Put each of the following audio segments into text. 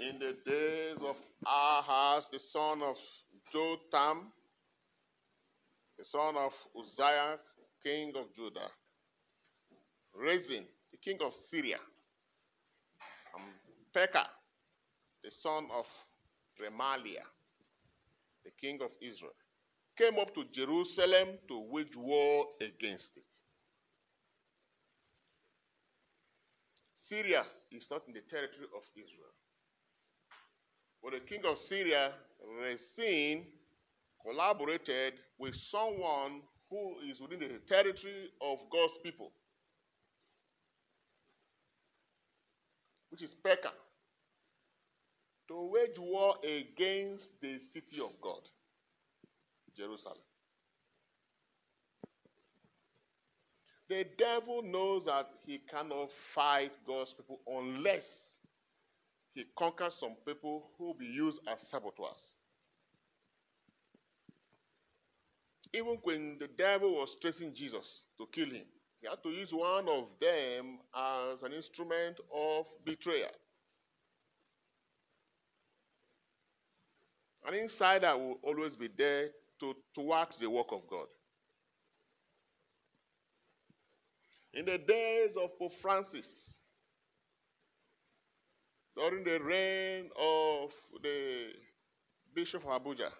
In the days of Ahaz, the son of Jotham, the son of Uzziah, king of Judah, Rezin, the king of Syria, and Pekah, the son of Remaliah, the king of Israel, came up to Jerusalem to wage war against it. Syria is not in the territory of Israel. But the king of Syria, Rezin, collaborated with someone who is within the territory of God's people, which is Pekah, to wage war against the city of God, Jerusalem. The devil knows that he cannot fight God's people unless he conquers some people who be used as saboteurs. Even when the devil was chasing Jesus to kill him, he had to use one of them as an instrument of betrayal. An insider will always be there to thwart the work of God. In the days of Pope Francis, during the reign of the Bishop of Abuja,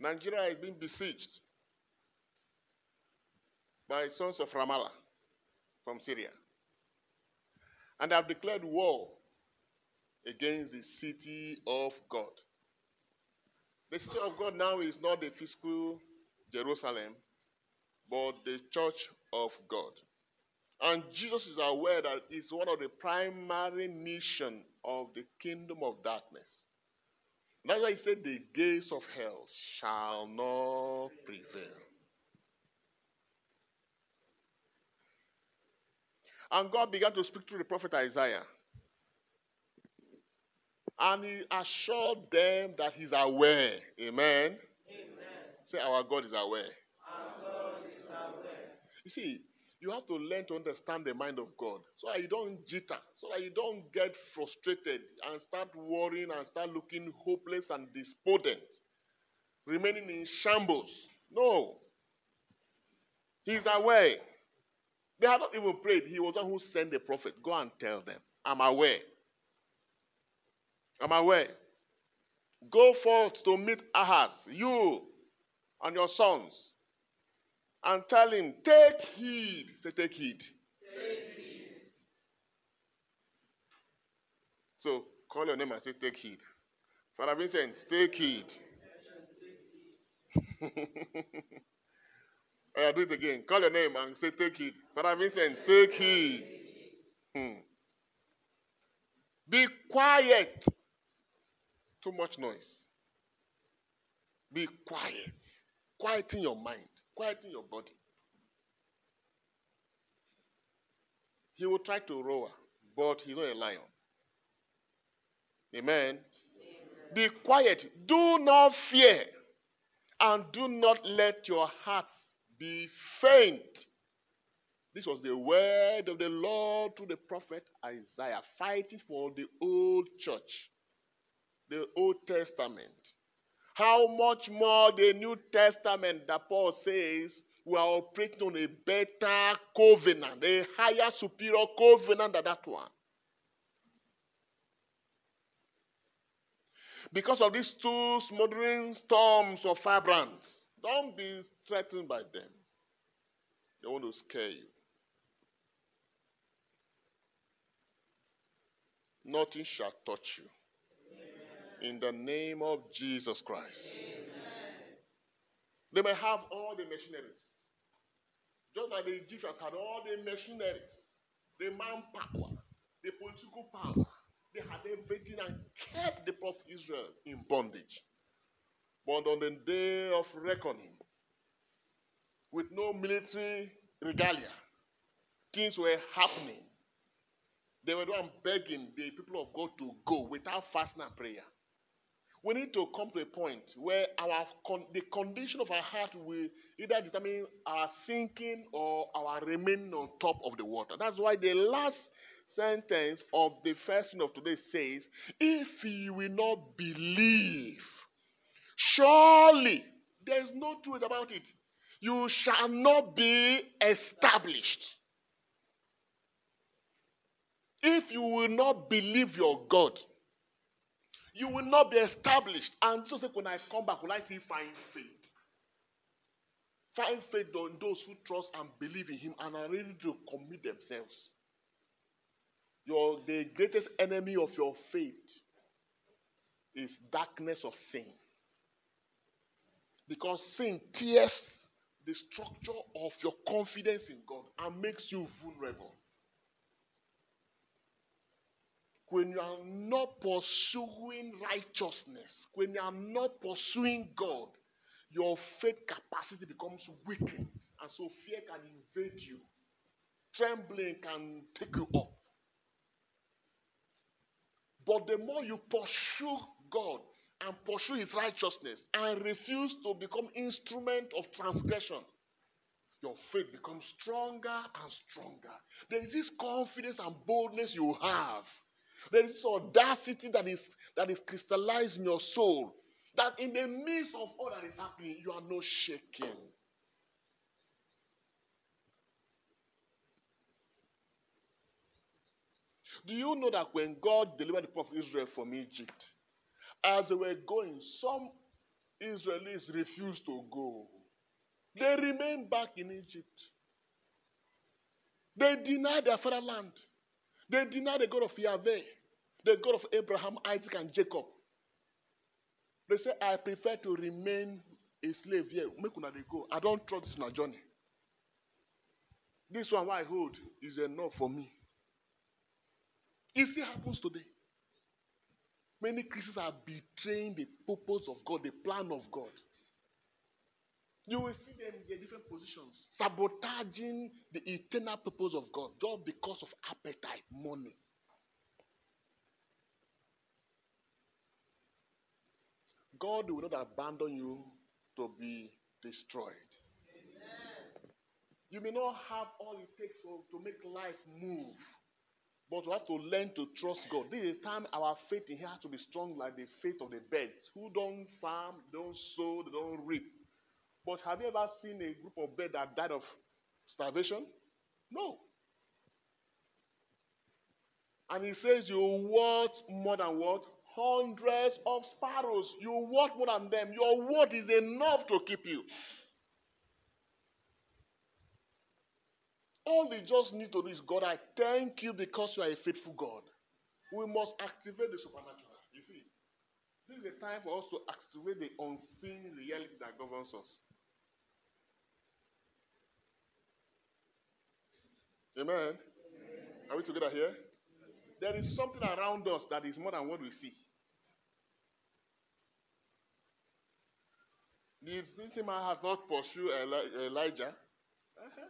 Nigeria is being besieged by sons of Remaliah from Syria. And have declared war against the city of God. The city of God now is not the physical Jerusalem, but the church of God. And Jesus is aware that it's one of the primary mission of the kingdom of darkness. That's why he said the gates of hell shall not prevail. And God began to speak through the prophet Isaiah. And he assured them that he's aware. Amen. Amen. Say, Our God is aware. Our God is aware. You see, you have to learn to understand the mind of God so that you don't jitter, so that you don't get frustrated and start worrying and start looking hopeless and despondent, remaining in shambles. No. He's aware. They had not even prayed. He was the one who sent the prophet. Go and tell them, I'm aware. I'm aware. Go forth to meet Ahaz, you and your sons, and tell him, Take heed. Say, Take heed. So call your name and say, Take heed. Father Vincent, take heed. I'll do it again. Call your name and say, Take heed. Father Vincent, take heed. Hmm. Be quiet. Too much noise. Be quiet. Quieten your mind. Quieten your body. He will try to roar, but he's not a lion. Amen. Be quiet. Do not fear. And do not let your hearts be faint. This was the word of the Lord to the prophet Isaiah, fighting for the old church, the Old Testament. How much more the New Testament that Paul says we are operating on a better covenant, a higher, superior covenant than that one. Because of these two smothering storms of firebrands, don't be threatened by them. They want to scare you. Nothing shall touch you. In the name of Jesus Christ. They may have all the machineries. Just like the Egyptians had all the machineries, the manpower, the political power. They had everything and kept the people of Israel in bondage. But on the day of reckoning, with no military regalia, things were happening. They were the begging the people of God to go without fasting and prayer. We need to come to a point where our con- the condition of our heart will either determine our sinking or our remaining on top of the water. That's why the last sentence of the first thing of today says, If you will not believe, surely there's no truth about it. You shall not be established. If you will not believe your God, you will not be established. And so, when I come back, will I see find faith? Find faith on those who trust and believe in Him and are ready to commit themselves. Your the greatest enemy of your faith is darkness of sin. Because sin tears the structure of your confidence in God and makes you vulnerable. When you are not pursuing righteousness, when you are not pursuing God, your faith capacity becomes weakened. And so fear can invade you, trembling can take you up. But the more you pursue God and pursue His righteousness and refuse to become instrument of transgression, your faith becomes stronger and stronger. There is this confidence and boldness you have. There is audacity that is that is crystallized in your soul. That in the midst of all that is happening, you are not shaken. Do you know that when God delivered the people of Israel from Egypt, as they were going, some Israelis refused to go. They remained back in Egypt. They denied their fatherland. They denied the God of Yahweh, the God of Abraham, Isaac, and Jacob. They say, I prefer to remain a slave here. Make una go. I don't trust this in a journey. This one what I hold is enough for me. It still happens today. Many Christians are betraying the purpose of God, the plan of God. You will see them in different positions, sabotaging the eternal purpose of God just because of appetite, money. God will not abandon you to be destroyed. You may not have all it takes for, to make life move, but you have to learn to trust God. This is time our faith in Him has to be strong like the faith of the birds who don't farm, don't sow, they don't reap. But have you ever seen a group of birds that died of starvation? No. And he says, You want more than what? Hundreds of sparrows. You want more than them. Your word is enough to keep you. All they just need to do is, God, I thank you because you are a faithful God. We must activate the supernatural. You see, this is the time for us to activate the unseen reality that governs us. Amen. Are we together here? There is something around us that is more than what we see. This, this man has not pursued Eli- Elijah. Uh-huh.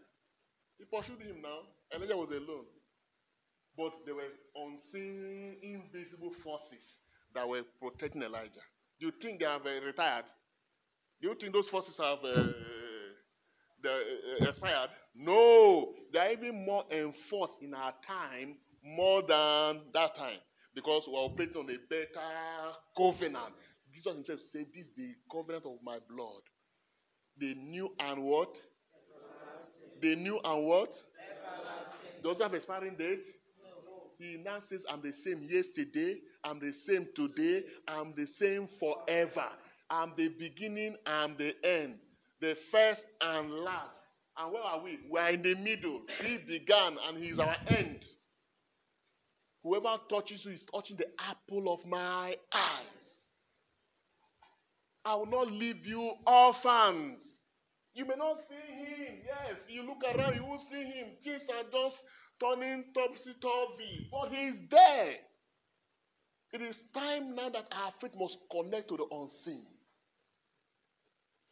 He pursued him now. Elijah was alone. But there were unseen, invisible forces that were protecting Elijah. Do you think they have uh, retired? Do you think those forces have uh, the, uh, expired? No. They are even more enforced in our time more than that time. Because we are operating on a better covenant. Jesus himself said, This is the covenant of my blood. The new and what? The new and what? Does it have expiring date? He now says, I'm the same yesterday, I'm the same today, I'm the same forever. I'm the beginning, I'm the end, the first and last. And where are we? We are in the middle. He began and He is our end. Whoever touches you is touching the apple of my eyes. I will not leave you orphans. You may not see him. Yes, you look around, you will see him. Things are just turning topsy turvy, but he's there. It is time now that our faith must connect to the unseen.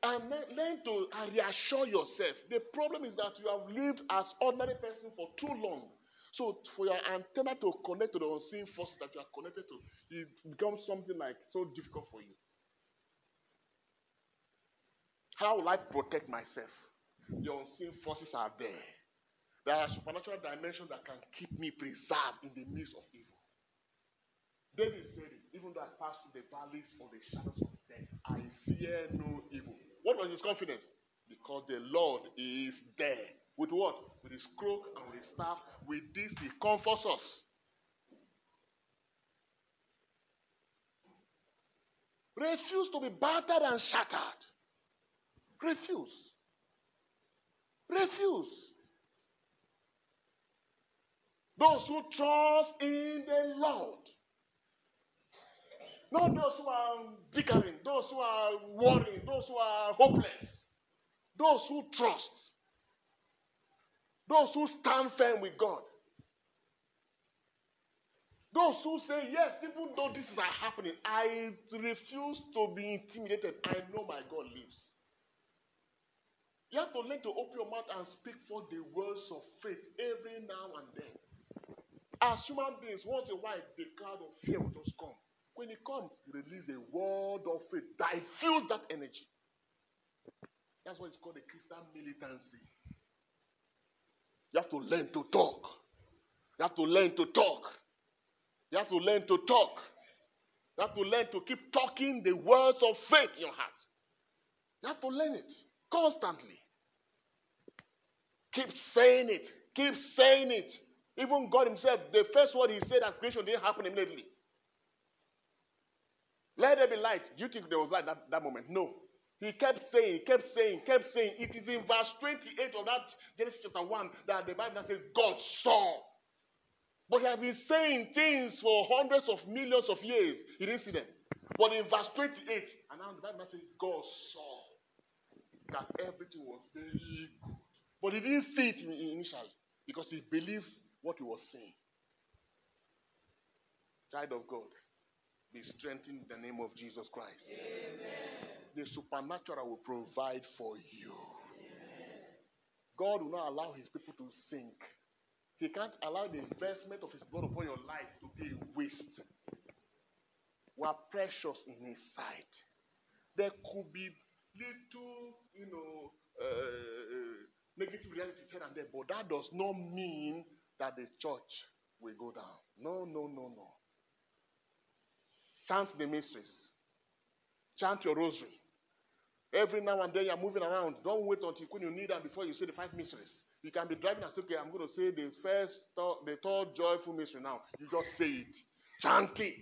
And learn, to uh, reassure yourself. The problem is that you have lived as ordinary person for too long. So for your antenna to connect to the unseen force that you are connected to, it becomes something like so difficult for you. How will I protect myself? The unseen forces are there. There are supernatural dimensions that can keep me preserved in the midst of evil. David said it, even though I pass through the valleys of the shadows of death, I fear no evil. What was his confidence? Because the Lord is there. With what? With his crook and with his staff. With this, he comforts us. Refuse to be battered and shattered. Refuse. Refuse. Those who trust in the Lord. Not those who are bickering, those who are worrying, those who are hopeless. Those who trust. Those who stand firm with God. Those who say, Yes, even though this is happening, I refuse to be intimidated. I know my God lives. You have to learn to open your mouth and speak for the words of faith every now and then. As human beings, once in a while, the cloud of fear will just come. When it comes, release a word of faith. Diffuse that energy. That's what it's called a Christian militancy. You have to learn to talk. You have to learn to talk. You have to learn to talk. You have to learn to keep talking the words of faith in your heart. You have to learn it constantly. Keep saying it. Keep saying it. Even God Himself, the first word He said that creation didn't happen immediately. Let there be light. Do you think there was light that, that moment? No. He kept saying, kept saying, kept saying. It is in verse 28 of that Genesis chapter 1 that the Bible says God saw. But he had been saying things for hundreds of millions of years. He didn't see them. But in verse 28, and now the Bible says God saw that everything was very good. But he didn't see it initially because he believes what he was saying. Child of God, be strengthened in the name of Jesus Christ. Amen. The supernatural will provide for you. Amen. God will not allow his people to sink. He can't allow the investment of his blood upon your life to be a waste. We are precious in his sight. There could be little, you know, uh, negative realities here and there, but that does not mean that the church will go down. No, no, no, no. Chant the mysteries. Chant your rosary. Every now and then you're moving around. Don't wait until when you need them before you say the five mysteries. You can be driving and say, okay, I'm going to say the first, the third joyful mystery now. You just say it. Chant it.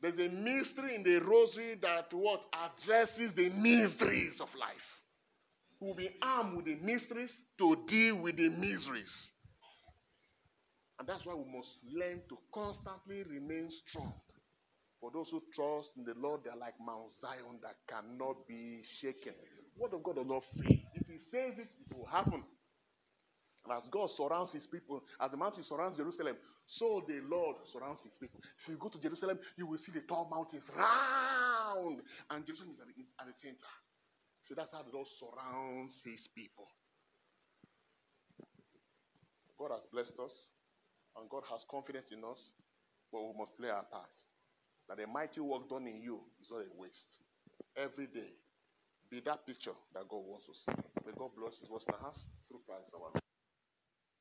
There's a mystery in the rosary that what addresses the mysteries of life. We'll be armed with the mysteries to deal with the miseries. And that's why we must learn to constantly remain strong. For those who trust in the Lord, they're like Mount Zion that cannot be shaken. Word of God does not fail. If He says it, it will happen. And as God surrounds His people, as the mountain surrounds Jerusalem, so the Lord surrounds His people. If you go to Jerusalem, you will see the tall mountains round, and Jerusalem is at the, at the center. So that's how the Lord surrounds His people. God has blessed us, and God has confidence in us, but we must play our part. That the mighty work done in you is not a waste. Every day, be that picture that God wants to see. May God bless His words in our through Christ our Lord.